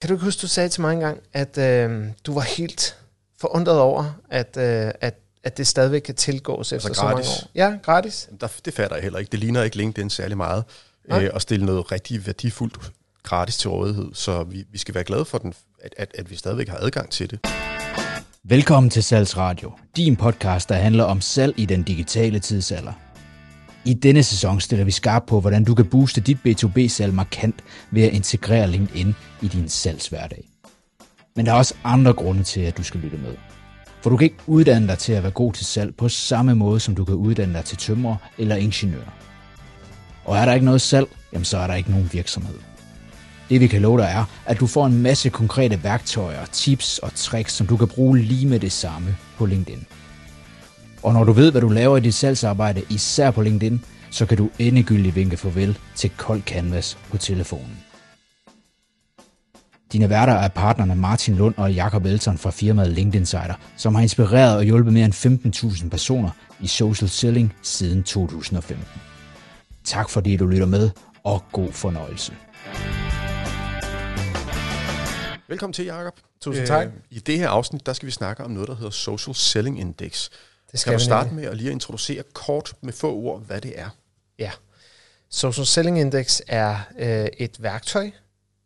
Kan du ikke huske, du sagde til mig engang, at øh, du var helt forundret over, at, øh, at, at det stadigvæk kan tilgås efter Altså så mange gratis? år? Ja, gratis. Der, det fatter jeg heller ikke. Det ligner ikke LinkedIn særlig meget Nej. øh, at stille noget rigtig værdifuldt gratis til rådighed. Så vi, vi skal være glade for, den, at, at, at vi stadigvæk har adgang til det. Velkommen til Salgsradio, din podcast, der handler om salg i den digitale tidsalder. I denne sæson stiller vi skarp på, hvordan du kan booste dit B2B-salg markant ved at integrere LinkedIn i din salgshverdag. Men der er også andre grunde til, at du skal lytte med. For du kan ikke uddanne dig til at være god til salg på samme måde, som du kan uddanne dig til tømrer eller ingeniør. Og er der ikke noget salg, jamen så er der ikke nogen virksomhed. Det vi kan love dig er, at du får en masse konkrete værktøjer, tips og tricks, som du kan bruge lige med det samme på LinkedIn. Og når du ved, hvad du laver i dit salgsarbejde, især på LinkedIn, så kan du endegyldigt vinke farvel til kold canvas på telefonen. Dine værter er partnerne Martin Lund og Jakob Elton fra firmaet LinkedIn Insider, som har inspireret og hjulpet mere end 15.000 personer i social selling siden 2015. Tak fordi du lytter med, og god fornøjelse. Velkommen til, Jacob. Tusind tak. I det her afsnit, der skal vi snakke om noget, der hedder Social Selling Index. Det Kan du vi starte nemlig. med at lige introducere kort med få ord, hvad det er? Ja. Social Selling Index er øh, et værktøj,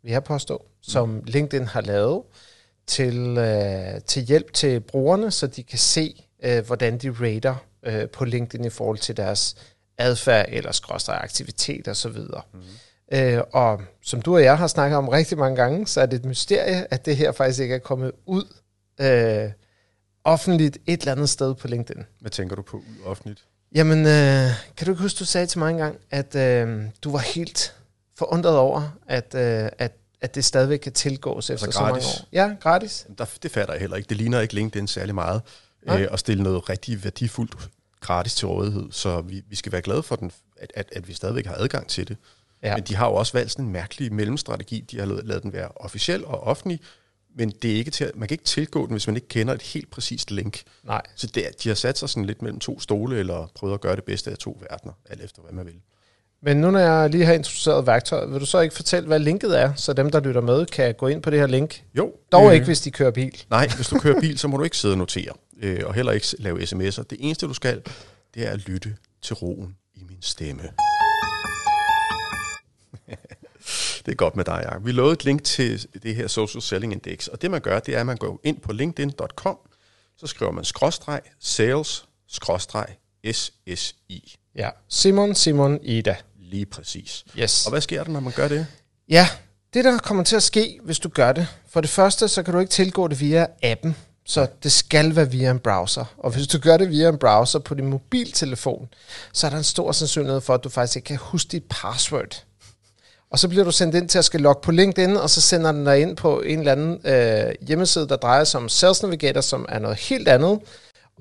vi har påstå, som LinkedIn har lavet til, øh, til hjælp til brugerne, så de kan se, øh, hvordan de rater øh, på LinkedIn i forhold til deres adfærd eller skråstrej aktivitet osv. Mm. Øh, og som du og jeg har snakket om rigtig mange gange, så er det et mysterie, at det her faktisk ikke er kommet ud øh, offentligt et eller andet sted på LinkedIn. Hvad tænker du på offentligt? Jamen, øh, kan du ikke huske, du sagde til mig engang, at øh, du var helt forundret over, at, øh, at, at det stadigvæk kan tilgås efter så mange gratis? år? Ja, gratis. Der, det fatter jeg heller ikke. Det ligner ikke LinkedIn særlig meget Nej. øh, at stille noget rigtig værdifuldt gratis til rådighed. Så vi, vi skal være glade for, den, at, at, at vi stadigvæk har adgang til det. Ja. Men de har jo også valgt sådan en mærkelig mellemstrategi. De har lavet, lavet den være officiel og offentlig, men det er ikke til, man kan ikke tilgå den, hvis man ikke kender et helt præcist link. Nej. Så det, de har sat sig sådan lidt mellem to stole, eller prøvet at gøre det bedste af to verdener, alt efter hvad man vil. Men nu når jeg lige har introduceret værktøjet, vil du så ikke fortælle, hvad linket er, så dem, der lytter med, kan gå ind på det her link? Jo. Dog øh, ikke, hvis de kører bil. Nej, hvis du kører bil, så må du ikke sidde og notere, øh, og heller ikke lave sms'er. Det eneste, du skal, det er at lytte til roen i min stemme. Det er godt med dig, Jacob. Vi lovede et link til det her Social Selling Index, og det man gør, det er, at man går ind på linkedin.com, så skriver man skråstreg sales skråstreg SSI. Ja. Simon, Simon, Ida. Lige præcis. Yes. Og hvad sker der, når man gør det? Ja, det der kommer til at ske, hvis du gør det. For det første, så kan du ikke tilgå det via appen. Så det skal være via en browser. Og hvis du gør det via en browser på din mobiltelefon, så er der en stor sandsynlighed for, at du faktisk ikke kan huske dit password. Og så bliver du sendt ind til at skal logge på LinkedIn, og så sender den dig ind på en eller anden øh, hjemmeside, der drejer sig om Sales Navigator, som er noget helt andet.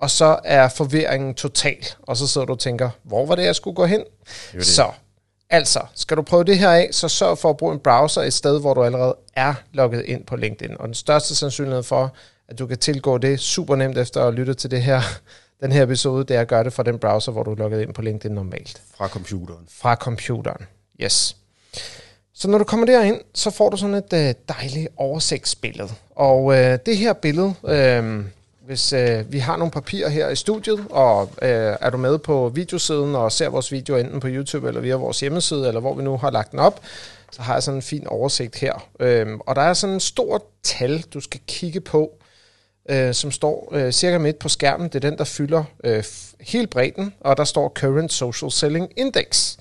Og så er forvirringen total. Og så sidder du og tænker, hvor var det, jeg skulle gå hen? det. Så Altså, skal du prøve det her af, så sørg for at bruge en browser et sted, hvor du allerede er logget ind på LinkedIn. Og den største sandsynlighed for, at du kan tilgå det super nemt efter at lytte til det her, den her episode, det er at gøre det fra den browser, hvor du er logget ind på LinkedIn normalt. Fra computeren. Fra computeren. Yes. Så når du kommer derind, så får du sådan et øh, dejligt oversigtsbillede. Og øh, det her billede, øh, hvis øh, vi har nogle papirer her i studiet, og øh, er du med på videosiden og ser vores video enten på YouTube eller via vores hjemmeside, eller hvor vi nu har lagt den op, så har jeg sådan en fin oversigt her. Øh, og der er sådan en stor tal, du skal kigge på, øh, som står øh, cirka midt på skærmen. Det er den, der fylder øh, f- hele bredden, og der står Current Social Selling Index.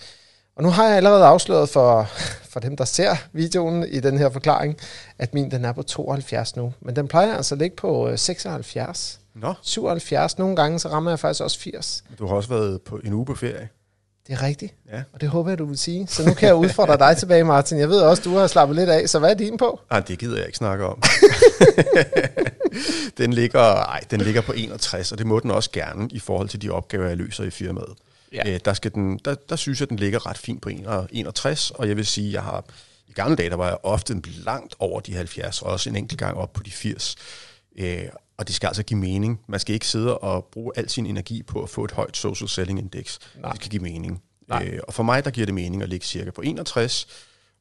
Og nu har jeg allerede afsløret for, for dem, der ser videoen i den her forklaring, at min den er på 72 nu. Men den plejer altså at ligge på øh, 76, Nå, 77. Nogle gange så rammer jeg faktisk også 80. du har også været på en uge på ferie. Det er rigtigt, Ja. og det håber jeg, du vil sige. Så nu kan jeg udfordre dig tilbage, Martin. Jeg ved også, du har slappet lidt af, så hvad er din på? Nej, det gider jeg ikke snakke om. den, ligger, ej, den ligger på 61, og det må den også gerne i forhold til de opgaver, jeg løser i firmaet. Ja. Øh, der, skal den, der, der synes jeg, den ligger ret fint på 61, og jeg vil sige, jeg har i gamle dage, der var jeg ofte langt over de 70, og også en enkelt gang op på de 80. Øh, og det skal altså give mening. Man skal ikke sidde og bruge al sin energi på at få et højt social selling index. Nej. Det skal give mening. Nej. Øh, og for mig, der giver det mening at ligge cirka på 61,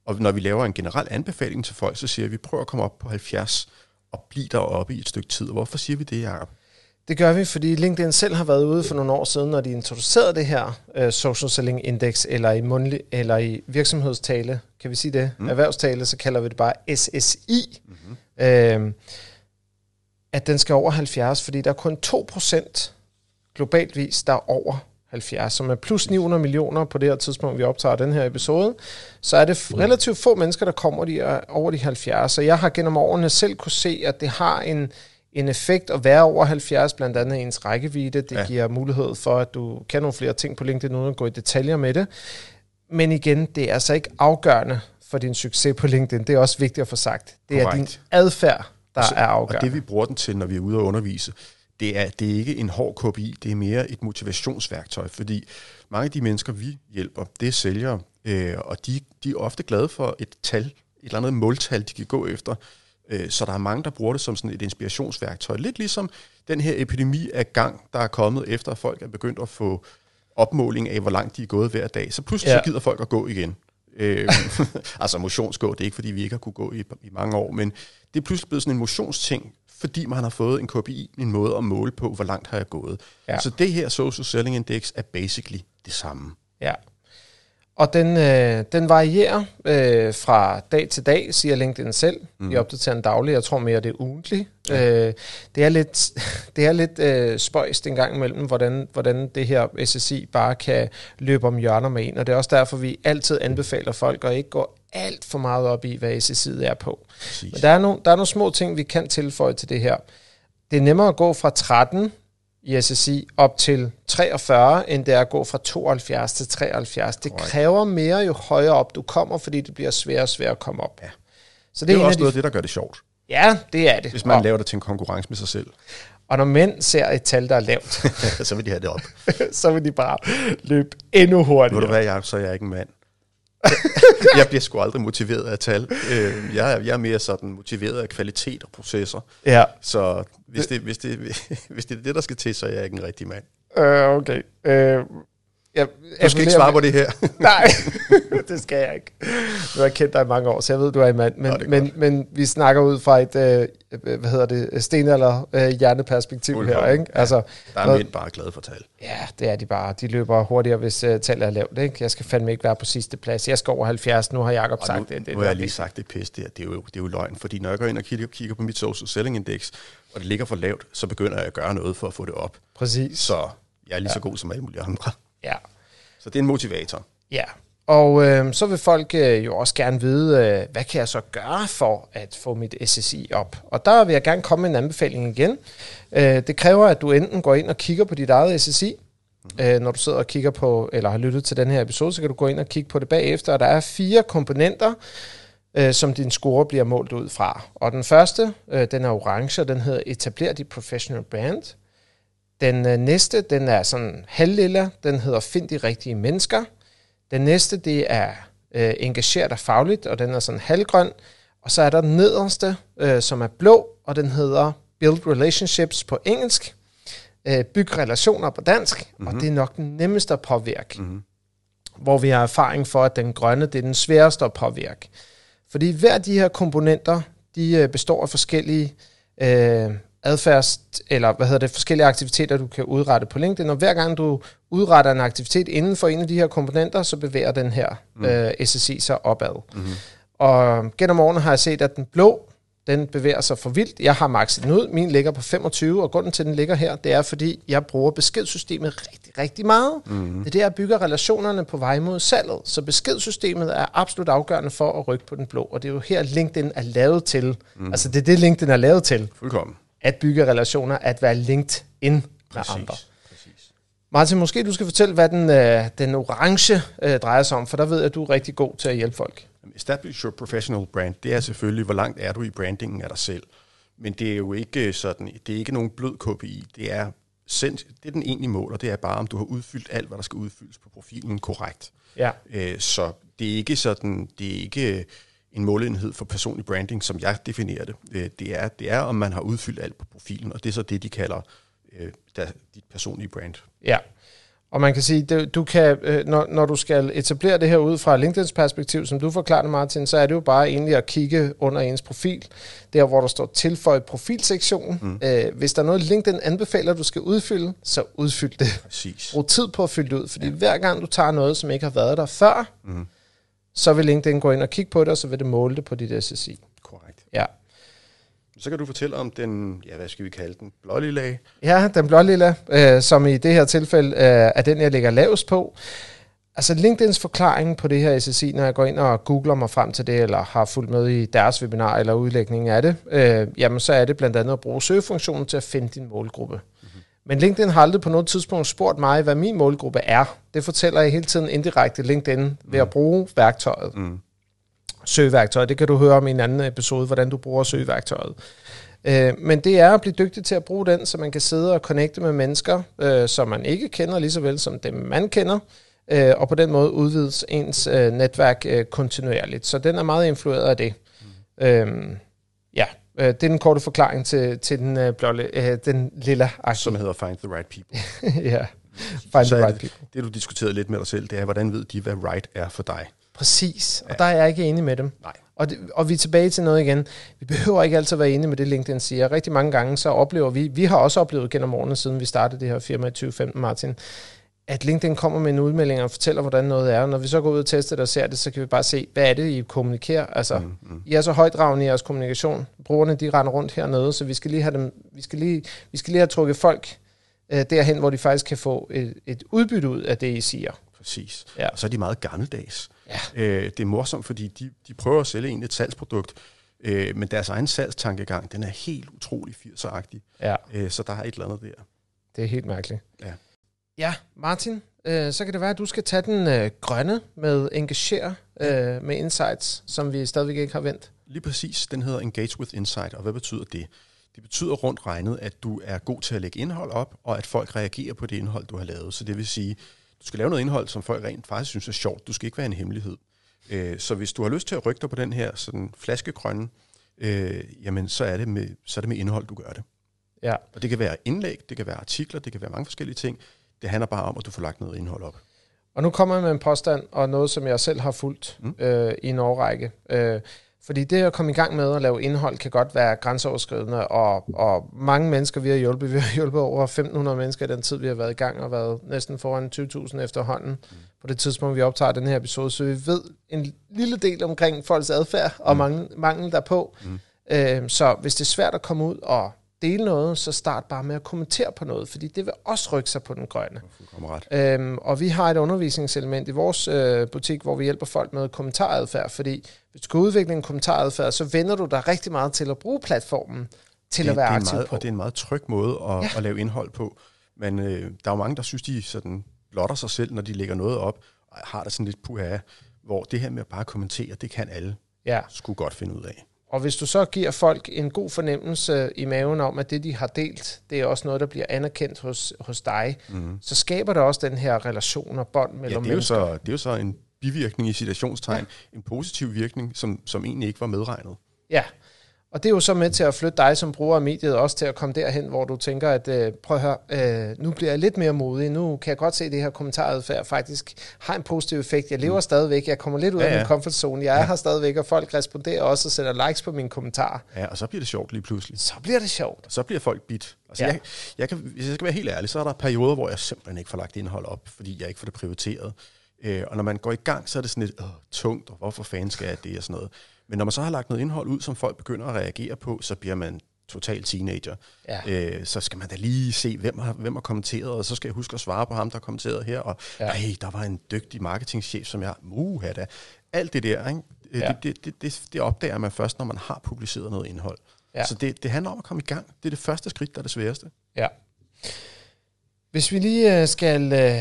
Og når vi laver en generel anbefaling til folk, så siger vi, prøv at komme op på 70 og blive deroppe i et stykke tid. Hvorfor siger vi det, Jacob? Det gør vi, fordi LinkedIn selv har været ude for nogle år siden, når de introducerede det her uh, Social Selling Index, eller i, mundlig, eller i virksomhedstale, kan vi sige det, mm. erhvervstale, så kalder vi det bare SSI, mm-hmm. uh, at den skal over 70, fordi der er kun 2% globalt vis, der er over 70, som er plus 900 millioner på det her tidspunkt, vi optager den her episode, så er det relativt få mennesker, der kommer de, over de 70. Så jeg har gennem årene selv kunne se, at det har en, en effekt at være over 70, blandt andet ens rækkevidde. Det ja. giver mulighed for, at du kan nogle flere ting på LinkedIn, uden at gå i detaljer med det. Men igen, det er altså ikke afgørende for din succes på LinkedIn. Det er også vigtigt at få sagt. Det Correct. er din adfærd, der så, er afgørende. Og det vi bruger den til, når vi er ude og undervise, det er, det er ikke en hård KPI, det er mere et motivationsværktøj, fordi mange af de mennesker, vi hjælper, det er sælgere, øh, og de, de er ofte glade for et tal, et eller andet måltal, de kan gå efter. Øh, så der er mange, der bruger det som sådan et inspirationsværktøj. Lidt ligesom den her epidemi af gang, der er kommet efter, at folk er begyndt at få opmåling af, hvor langt de er gået hver dag. Så pludselig ja. så gider folk at gå igen. Øh, altså motionsgå, det er ikke fordi, vi ikke har kunne gå i, i mange år, men det er pludselig blevet sådan en motionsting, fordi man har fået en KPI, en måde at måle på, hvor langt har jeg gået. Ja. Så det her Social Selling Index er basically det samme. Ja, og den, øh, den varierer øh, fra dag til dag, siger LinkedIn selv. Mm. De opdaterer den daglig, jeg tror mere, det er ugentlig. Ja. Øh, det er lidt, det er lidt øh, spøjst en gang imellem, hvordan, hvordan det her SSI bare kan løbe om hjørner med en, og det er også derfor, vi altid anbefaler folk at ikke gå alt for meget op i, hvad SSI er på. Præcis. Men der er, nogle, der er nogle små ting, vi kan tilføje til det her. Det er nemmere at gå fra 13 i SSI op til 43, end det er at gå fra 72 til 73. Det kræver mere, jo højere op du kommer, fordi det bliver sværere og sværere at komme op. Ja. Så det, det er, er også de... noget af det, der gør det sjovt. Ja, det er det. Hvis man og... laver det til en konkurrence med sig selv. Og når mænd ser et tal, der er lavt, så vil de have det op. så vil de bare løbe endnu hurtigere. Ved du hvad, Jacob, så er jeg ikke en mand. jeg bliver sgu aldrig motiveret af tal. Øh, jeg, er, jeg er mere sådan motiveret af kvalitet og processer. Ja. Så hvis det, hvis, det, hvis det er det, der skal til, så er jeg ikke en rigtig mand. Uh, okay. Uh, jeg, du skal ikke svare på det her. Nej, det skal jeg ikke. Nu har jeg kendt dig i mange år, så jeg ved, du er en mand. Men, Nå, men, men vi snakker ud fra et, øh, hvad hedder det, stenalder øh, hjerneperspektiv Ulf, her. Ikke? Ja, altså, der er mænd bare glade for tal. Ja, det er de bare. De løber hurtigere, hvis uh, tallet er lavt. Ikke? Jeg skal fandme ikke være på sidste plads. Jeg skal over 70. Nu har Jacob og sagt nu, det. det nu har jeg lige sagt det pisse. Det er, det, er jo, det er jo løgn, fordi når jeg går ind og kigger, kigger på mit social selling index, og det ligger for lavt, så begynder jeg at gøre noget for at få det op. Præcis. Så jeg er lige ja. så god som alle mulige andre. Ja, så det er en motivator. Ja, og øh, så vil folk øh, jo også gerne vide, øh, hvad kan jeg så gøre for at få mit SSI op? Og der vil jeg gerne komme med en anbefaling igen. Øh, det kræver, at du enten går ind og kigger på dit eget SSI, mm. øh, når du sidder og kigger på, eller har lyttet til den her episode, så kan du gå ind og kigge på det bagefter. Og der er fire komponenter, øh, som din score bliver målt ud fra. Og den første, øh, den er orange, og den hedder Etabler dit professional brand. Den øh, næste, den er sådan halvlilla, den hedder Find de rigtige mennesker. Den næste, det er øh, Engager dig fagligt, og den er sådan halvgrøn. Og så er der den nederste, øh, som er blå, og den hedder Build Relationships på engelsk. Øh, byg relationer på dansk, mm-hmm. og mhm. det er nok den nemmeste at påvirke. Mm-hmm. Hvor vi har erfaring for, at den grønne, det er den sværeste at påvirke. Fordi hver af de her komponenter, de øh, består af forskellige øh, adfærds, eller hvad hedder det, forskellige aktiviteter, du kan udrette på LinkedIn, og hver gang du udretter en aktivitet inden for en af de her komponenter, så bevæger den her mm. øh, SSI sig opad. Mm-hmm. Og gennem årene har jeg set, at den blå, den bevæger sig for vildt. Jeg har makset den ud. Min ligger på 25, og grunden til, at den ligger her, det er, fordi jeg bruger beskedssystemet rigtig, rigtig meget. Mm-hmm. Det er det, jeg bygger relationerne på vej mod salget. Så beskedssystemet er absolut afgørende for at rykke på den blå, og det er jo her, LinkedIn er lavet til. Mm. Altså, det er det, LinkedIn er lavet til. Fuldkommen at bygge relationer, at være linked in med præcis, andre. Præcis. Martin, måske du skal fortælle, hvad den, øh, den orange øh, drejer sig om, for der ved jeg, at du er rigtig god til at hjælpe folk. Establish your professional brand, det er selvfølgelig, hvor langt er du i brandingen af dig selv. Men det er jo ikke sådan, det er ikke nogen blød KPI. Det er, sendt, det er den egentlige mål, og det er bare, om du har udfyldt alt, hvad der skal udfyldes på profilen korrekt. Ja. Øh, så det er ikke sådan, det er ikke en måleenhed for personlig branding, som jeg definerer det. Øh, det er, det er, om man har udfyldt alt på profilen, og det er så det, de kalder øh, der, dit personlige brand. Ja, Og man kan sige, du kan, øh, når, når du skal etablere det her ud fra LinkedIn's perspektiv, som du forklarede, Martin, så er det jo bare egentlig at kigge under ens profil, der hvor der står tilføj profilsektion. Mm. Øh, hvis der er noget, LinkedIn anbefaler, du skal udfylde, så udfyld det. Præcis. Brug tid på at fylde det ud, fordi ja. hver gang du tager noget, som ikke har været der før, mm. Så vil LinkedIn gå ind og kigge på det, og så vil det måle det på dit SSI. Korrekt. Ja. Så kan du fortælle om den, ja, hvad skal vi kalde den, blålille Ja, den blålilla, øh, som i det her tilfælde øh, er den, jeg ligger lavest på. Altså LinkedIns forklaring på det her SSI, når jeg går ind og googler mig frem til det, eller har fulgt med i deres webinar eller udlægning af det, øh, jamen så er det blandt andet at bruge søgefunktionen til at finde din målgruppe. Men LinkedIn har aldrig på noget tidspunkt spurgt mig, hvad min målgruppe er. Det fortæller jeg hele tiden indirekte LinkedIn ved at bruge værktøjet. Mm søgeværktøj. Det kan du høre om i en anden episode, hvordan du bruger søgeværktøjet. Øh, men det er at blive dygtig til at bruge den, så man kan sidde og connecte med mennesker, øh, som man ikke kender, lige så vel som dem man kender, øh, og på den måde udvides ens øh, netværk øh, kontinuerligt. Så den er meget influeret af det. Mm. Øh, ja, øh, det er den korte forklaring til, til den, øh, øh, den lille aktie. Som hedder Find the Right People. ja, Find så the Right det, People. Det du diskuterede lidt med dig selv, det er, hvordan ved de, hvad right er for dig? Præcis, og ja. der er jeg ikke enig med dem. Nej. Og, det, og vi er tilbage til noget igen. Vi behøver ikke altid være enige med det, LinkedIn siger. Rigtig mange gange så oplever vi, vi har også oplevet gennem årene, siden vi startede det her firma i 2015, Martin, at LinkedIn kommer med en udmelding og fortæller, hvordan noget er. Når vi så går ud og tester det og ser det, så kan vi bare se, hvad er det, I kommunikerer. Altså, mm, mm. I er så højdragende i jeres kommunikation. Brugerne, de render rundt hernede, så vi skal lige have, dem, vi skal lige, vi skal lige have trukket folk øh, derhen, hvor de faktisk kan få et, et udbytte ud af det, I siger. Præcis. Ja. Og så er de meget gammeldags. Ja. Øh, det er morsomt, fordi de, de prøver at sælge en et salgsprodukt, øh, men deres egen salgstankegang, den er helt utrolig 80'er-agtig. Ja. Øh, så der er et eller andet der. Det er helt mærkeligt. Ja. Ja, Martin, øh, så kan det være, at du skal tage den øh, grønne med engagere øh, med insights, som vi stadigvæk ikke har vendt. Lige præcis. Den hedder Engage with Insight, og hvad betyder det? Det betyder rundt regnet, at du er god til at lægge indhold op, og at folk reagerer på det indhold, du har lavet. Så det vil sige, du skal lave noget indhold, som folk rent faktisk synes er sjovt. Du skal ikke være en hemmelighed. Øh, så hvis du har lyst til at rykke dig på den her sådan flaskegrønne, øh, jamen så er, det med, så er det med indhold, du gør det. Ja. Og det kan være indlæg, det kan være artikler, det kan være mange forskellige ting. Det handler bare om, at du får lagt noget indhold op. Og nu kommer jeg med en påstand, og noget, som jeg selv har fulgt mm. øh, i en årrække. Øh, fordi det at komme i gang med at lave indhold kan godt være grænseoverskridende, og, og mange mennesker vi har hjulpet, vi har hjulpet over 1.500 mennesker i den tid, vi har været i gang, og været næsten foran 20.000 efterhånden mm. på det tidspunkt, vi optager den her episode, så vi ved en lille del omkring folks adfærd og mm. mangel, mangel derpå. Mm. Øh, så hvis det er svært at komme ud og dele noget, så start bare med at kommentere på noget, fordi det vil også rykke sig på den grønne. Ret. Øhm, og vi har et undervisningselement i vores øh, butik, hvor vi hjælper folk med kommentaradfærd, fordi hvis du skal udvikle en kommentaradfærd, så vender du dig rigtig meget til at bruge platformen til det, at være det er aktiv meget, på. Og det er en meget tryg måde at, Ja. at lave indhold på. Men øh, der er jo mange, der synes, de sådan blotter sig selv, når de lægger noget op, og har det sådan lidt puha, hvor det her med at bare kommentere, det kan alle Ja. skulle godt finde ud af. Og hvis du så giver folk en god fornemmelse i maven om, at det, de har delt, det er også noget, der bliver anerkendt hos, hos dig, mm. så skaber det også den her relation og bånd Ja, mellem det er, jo mennesker. så, det er jo så en bivirkning i citationstegn, ja. en positiv virkning, som, som egentlig ikke var medregnet. Ja, og det er jo så med til at flytte dig som bruger af mediet også til at komme derhen, hvor du tænker, at øh, prøv at høre, øh, nu bliver jeg lidt mere modig. Nu kan jeg godt se, at det her kommentaradfærd faktisk har en positiv effekt. Jeg lever mm. stadigvæk. Jeg kommer lidt ud Ja, af ja. min comfort zone. Jeg er her stadigvæk, og folk responderer også og sætter likes på mine kommentarer. Ja, og så bliver det sjovt lige pludselig. Så bliver det sjovt. Så bliver folk bit. Altså, Ja. ja. jeg, jeg kan, hvis jeg skal være helt ærlig, så er der perioder, hvor jeg simpelthen ikke får lagt indhold op, fordi jeg ikke får det prioriteret. Øh, og når man går i gang, så er det sådan lidt øh, tungt, og hvorfor fanden skal jeg det og sådan noget. Men når man så har lagt noget indhold ud, som folk begynder at reagere på, så bliver man total teenager. Ja. Øh, så skal man da lige se, hvem har, hvem har kommenteret, og så skal jeg huske at svare på ham, der har kommenteret her. Og Ja. ja. hey, der var en dygtig marketingchef, som jeg... Muha da. Alt det der, ikke? Øh, Ja. Det, det, det, det, det opdager man først, når man har publiceret noget indhold. Ja. Så det, det handler om at komme i gang. Det er det første skridt, der er det sværeste. Ja. Hvis vi lige øh, skal øh,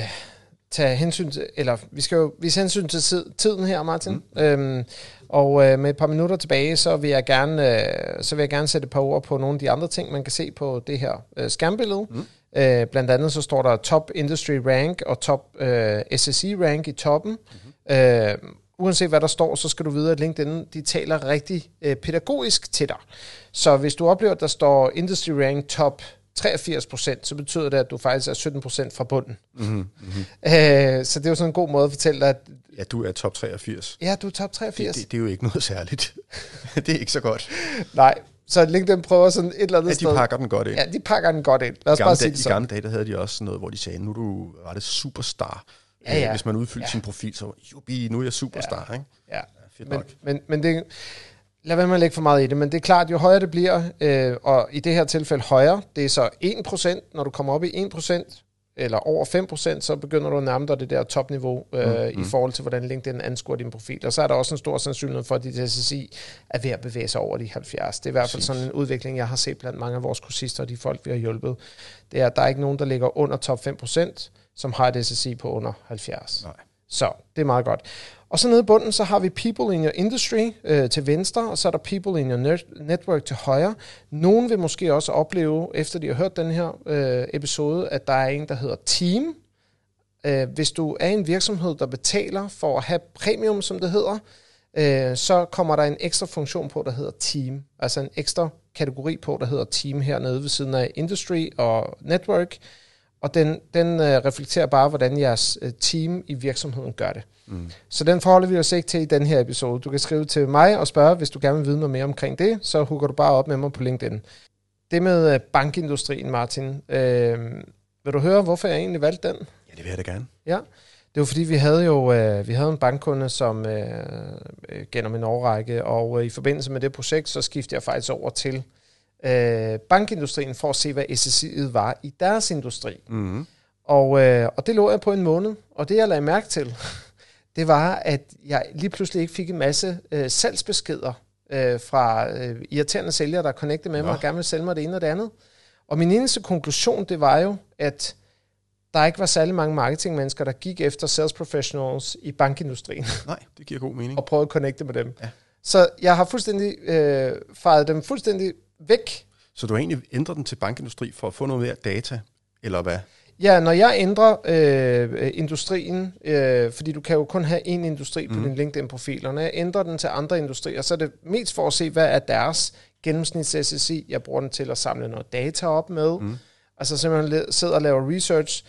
tage hensyn til, eller vi skal jo vise hensyn til tid, tiden her, Martin, mm. øhm, og øh, med et par minutter tilbage, så vil jeg gerne, øh, så vil jeg gerne sætte et par ord på nogle af de andre ting, man kan se på det her øh, skærmbillede. Mm. Øh, blandt andet så står der Top Industry Rank og Top øh, SSE Rank i toppen. Mm-hmm. Øh, uanset hvad der står, så skal du vide, at LinkedIn de taler rigtig øh, pædagogisk til dig. Så hvis du oplever, at der står Industry Rank Top 83 procent, så betyder det, at du faktisk er 17 procent fra bunden. Mm-hmm. Mm-hmm. Øh, så det er jo sådan en god måde at fortælle dig, at Ja, du er top 83. ja, du er top 83. Det, det, det er jo ikke noget særligt. det er ikke så godt. Nej, så LinkedIn prøver sådan et eller andet Ja, de sted. pakker den godt ind. Ja, de pakker den godt ind. Lad os bare gamle, sige det I sådan. gamle dage, der havde de også sådan noget, hvor de sagde, nu er du var det superstar. Ja, ja. Øh, Hvis man udfyldte Ja. sin profil, så jubi, nu er jeg superstar. Ja. Ikke? Ja. fedt Men, nok. men, men det, lad være med at lægge for meget i det, men det er klart, jo højere det bliver, øh, og i det her tilfælde højere, det er så 1%, når du kommer op i 1%, eller over 5%, så begynder du at nærme dig det der topniveau øh, mm, i forhold til, hvordan LinkedIn anskuer din profil. Og så er der også en stor sandsynlighed for, at dit SSI er ved at bevæge sig over de 70. Det er i hvert fald sådan en udvikling, jeg har set blandt mange af vores kursister og de folk, vi har hjulpet. Det er, at der er ikke nogen, der ligger under top 5%, som har et SSI på under 70. Nej. Så det er meget godt. Og så nede i bunden, så har vi People in your industry øh, til venstre, og så er der People in your net- network til højre. Nogen vil måske også opleve, efter de har hørt den her øh, episode, at der er en, der hedder Team. Øh, hvis du er en virksomhed, der betaler for at have premium, som det hedder, øh, så kommer der en ekstra funktion på, der hedder Team. Altså en ekstra kategori på, der hedder Team hernede ved siden af Industry og Network. Og den, den øh, reflekterer bare, hvordan jeres øh, team i virksomheden gør det. Mm. Så den forholder vi os ikke til i den her episode. Du kan skrive til mig og spørge, hvis du gerne vil vide noget mere omkring det, så hugger du bare op med mig på LinkedIn. Det med øh, bankindustrien, Martin. Øh, vil du høre, hvorfor jeg egentlig valgte den? Ja, det vil jeg da gerne. Ja, det var fordi, vi havde jo øh, vi havde en bankkunde, som øh, øh, gennem en årrække, og øh, i forbindelse med det projekt, så skiftede jeg faktisk over til øh, bankindustrien for at se, hvad SSI'et var i deres industri. Mm-hmm. Og, øh, og det lå jeg på en måned, og det jeg lagde mærke til, det var, at jeg lige pludselig ikke fik en masse øh, salgsbeskeder øh, fra øh, irriterende sælgere, der connectede med mig Nå. og gerne ville sælge mig det ene og det andet. Og min eneste konklusion, det var jo, at der ikke var særlig mange marketingmennesker, der gik efter sales professionals i bankindustrien Nej, det giver god mening. og prøvede at connecte med dem. Ja. Så jeg har fuldstændig øh, fejret dem fuldstændig væk Så du har egentlig ændret den til bankindustri for at få noget mere data, eller hvad? Ja, når jeg ændrer øh, industrien, øh, fordi du kan jo kun have én industri på mm. din LinkedIn-profil, og når jeg ændrer den til andre industrier, så er det mest for at se, hvad er deres gennemsnits SSI. Jeg bruger den til at samle noget data op med, mm. altså simpelthen sidder og laver research,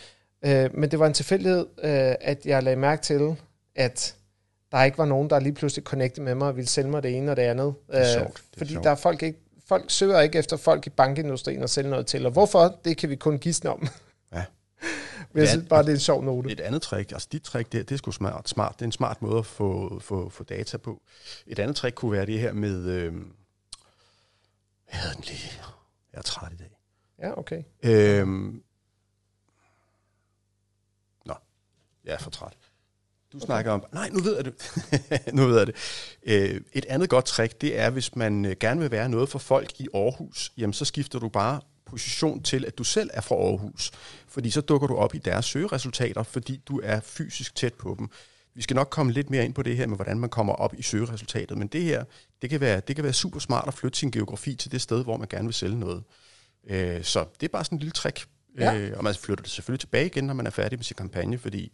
øh, men det var en tilfældighed, øh, at jeg lagde mærke til, at der ikke var nogen, der lige pludselig connectede med mig og ville sælge mig det ene og det andet. er Øh, sjovt, det er fordi sjovt. der er folk ikke, folk søger ikke efter folk i bankindustrien og sælge noget til, og hvorfor, det kan vi kun gisne om. Ja. Men jeg synes bare, det er en sjov note. Et andet trick, altså dit trick, det, det er sgu smart, smart. Det er en smart måde at få, få, få data på. Et andet trick kunne være det her med, øh, hedder den lige? Jeg er træt i dag. Ja, okay. Øhm, nå, jeg er for træt. Du okay. snakker om, nej, nu ved jeg det. nu ved jeg det. Øh, et andet godt trick, det er, hvis man øh, gerne vil være noget for folk i Aarhus, jamen så skifter du bare position til, at du selv er fra Aarhus. Fordi så dukker du op i deres søgeresultater, fordi du er fysisk tæt på dem. Vi skal nok komme lidt mere ind på det her med, hvordan man kommer op i søgeresultatet, men det her, det kan være, det kan være super smart at flytte sin geografi til det sted, hvor man gerne vil sælge noget. Øh, så det er bare sådan en lille trick. Ja. Øh, og man flytter det selvfølgelig tilbage igen, når man er færdig med sin kampagne, fordi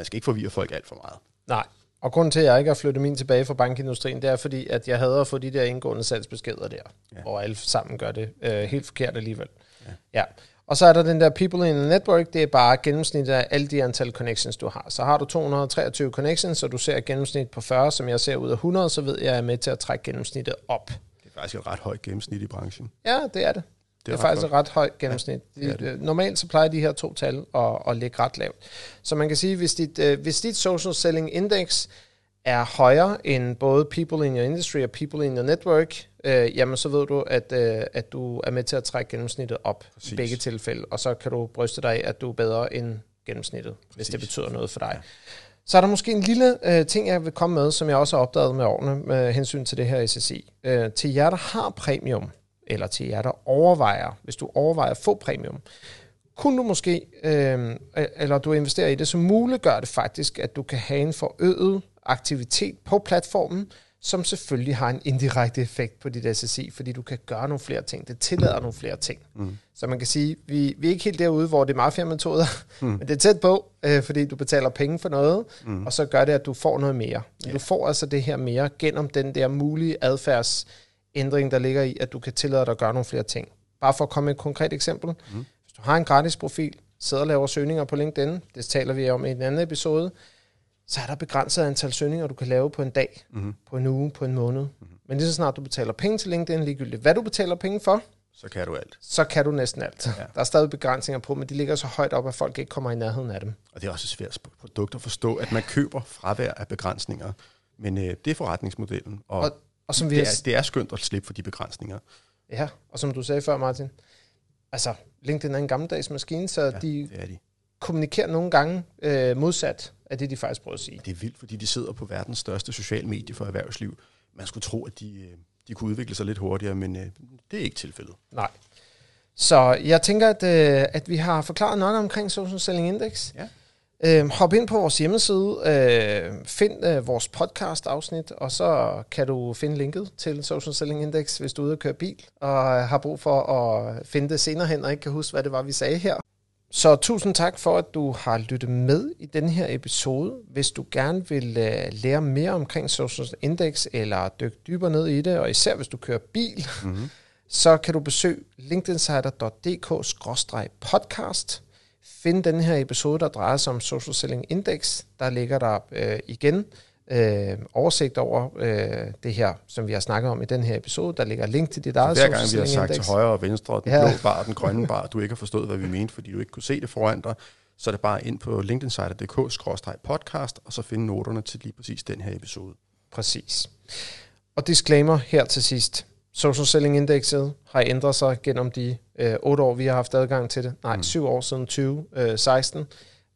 man skal ikke forvirre folk alt for meget. Nej. Og grunden til, at jeg ikke har flyttet min tilbage fra bankindustrien, det er fordi, at jeg hader at få de der indgående salgsbeskeder der. Ja. Og alle sammen gør det øh, helt forkert alligevel. Ja. ja. Og så er der den der people in the network, det er bare gennemsnittet af alle de antal connections, du har. Så har du 223 connections, og du ser gennemsnit på 40, som jeg ser ud af 100, så ved jeg, at jeg er med til at trække gennemsnittet op. Det er faktisk et ret højt gennemsnit i branchen. Ja, det er det. Det er, det er faktisk et ret højt gennemsnit. Ja, det det er Normalt så plejer de her to tal at, at ligge ret lavt. Så man kan sige, hvis dit, øh, hvis dit social selling index er højere end både people in your industry og people in your network, øh, jamen så ved du, at, øh, at du er med til at trække gennemsnittet op Præcis. i begge tilfælde, og så kan du bryste dig af, at du er bedre end gennemsnittet, Præcis. hvis det betyder noget for dig. Ja. Så er der måske en lille øh, ting, jeg vil komme med, som jeg også har opdaget med årene med hensyn til det her SSI. Øh, til jer, der har premium, eller til jer, der overvejer, hvis du overvejer at få premium, kunne du måske, øh, eller du investerer i det, så muliggør det faktisk, at du kan have en forøget aktivitet på platformen, som selvfølgelig har en indirekte effekt på dit SSI, fordi du kan gøre nogle flere ting. Det tillader nogle flere ting. Mm. Så man kan sige, vi, vi er ikke helt derude, hvor det er mafiametoder, mm. men det er tæt på, øh, fordi du betaler penge for noget, mm. og så gør det, at du får noget mere. Yeah. Du får altså det her mere gennem den der mulige adfærdsændring, der ligger i, at du kan tillade dig at gøre nogle flere ting. bare for at komme med et konkret eksempel. Mm. Hvis du har en gratis profil, sidder og laver søgninger på LinkedIn, det taler vi om i en anden episode, så er der begrænset antal søgninger, du kan lave på en dag, mm. på en uge, på en måned. Mm. Men lige så snart du betaler penge til LinkedIn, ligegyldigt hvad du betaler penge for, Så kan du alt. så kan du næsten alt. Ja. Der er stadig begrænsninger på, men de ligger så højt op, at folk ikke kommer i nærheden af dem. Og det er også et svært produkt at forstå, at man køber fravær af begrænsninger. Men øh, det er forretningsmodellen, og, Og, og som vi det, har, er, det er skønt at slippe for de begrænsninger. ja, og som du sagde før, Martin, altså LinkedIn er en gammeldags maskine, så ja, de Det er de. kommunikerer nogle gange øh, modsat af det, de faktisk prøver at sige. Det er vildt, fordi de sidder på verdens største sociale medie for erhvervsliv. Man skulle tro, at de, øh, de kunne udvikle sig lidt hurtigere, men øh, det er ikke tilfældet. Nej. Så jeg tænker, at, øh, at vi har forklaret nok omkring Social Selling Index. Ja. Øh, hop ind på vores hjemmeside, øh, find øh, vores podcast-afsnit, og så kan du finde linket til Social Selling Index, hvis du er ude og køre bil, og har brug for at finde det senere hen, og ikke kan huske, hvad det var, vi sagde her. Så tusind tak for, at du har lyttet med i den her episode. Hvis du gerne vil øh, lære mere omkring Social Index, eller dykke dybere ned i det, og især hvis du kører bil, mm-hmm. så kan du besøge linkedinsider.dk-podcast. Find den her episode, der drejer sig om Social Selling Index. Der ligger der øh, igen øh, oversigt over øh, det her, som vi har snakket om i den her episode. Der ligger link til dit eget Hver gang vi har sagt Index. til højre og venstre, den Ja. blå bar, den grønne bar, du ikke har forstået, hvad vi mente, fordi du ikke kunne se det foran dig, så er det bare ind på linkedinsider.dk-podcast, og så finde noterne til lige præcis den her episode. Præcis. Og disclaimer her til sidst. Social Selling Indexet har ændret sig gennem de øh, otte år, vi har haft adgang til det. Nej, mm. syv år siden 2016.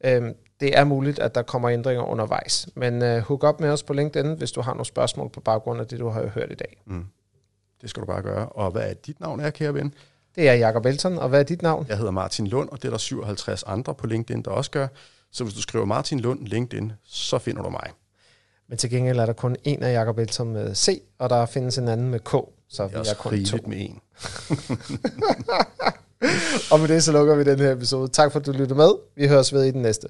Øhm, det er muligt, at der kommer ændringer undervejs. Men øh, hook op med os på LinkedIn, hvis du har nogle spørgsmål på baggrund af det, du har hørt i dag. Det skal du bare gøre. Og hvad er dit navn er, kære ven? Det er Jakob Elton, og hvad er dit navn? Jeg hedder Martin Lund, og det er der 57 andre på LinkedIn, der også gør. Så hvis du skriver Martin Lund LinkedIn, så finder du mig. Men til gengæld er der kun en af Jakob Elton med C, og der findes en anden med K. Så vi er kun to. med en. Og med det så lukker vi den her episode. Tak for, at du lyttede med. Vi høres ved i den næste.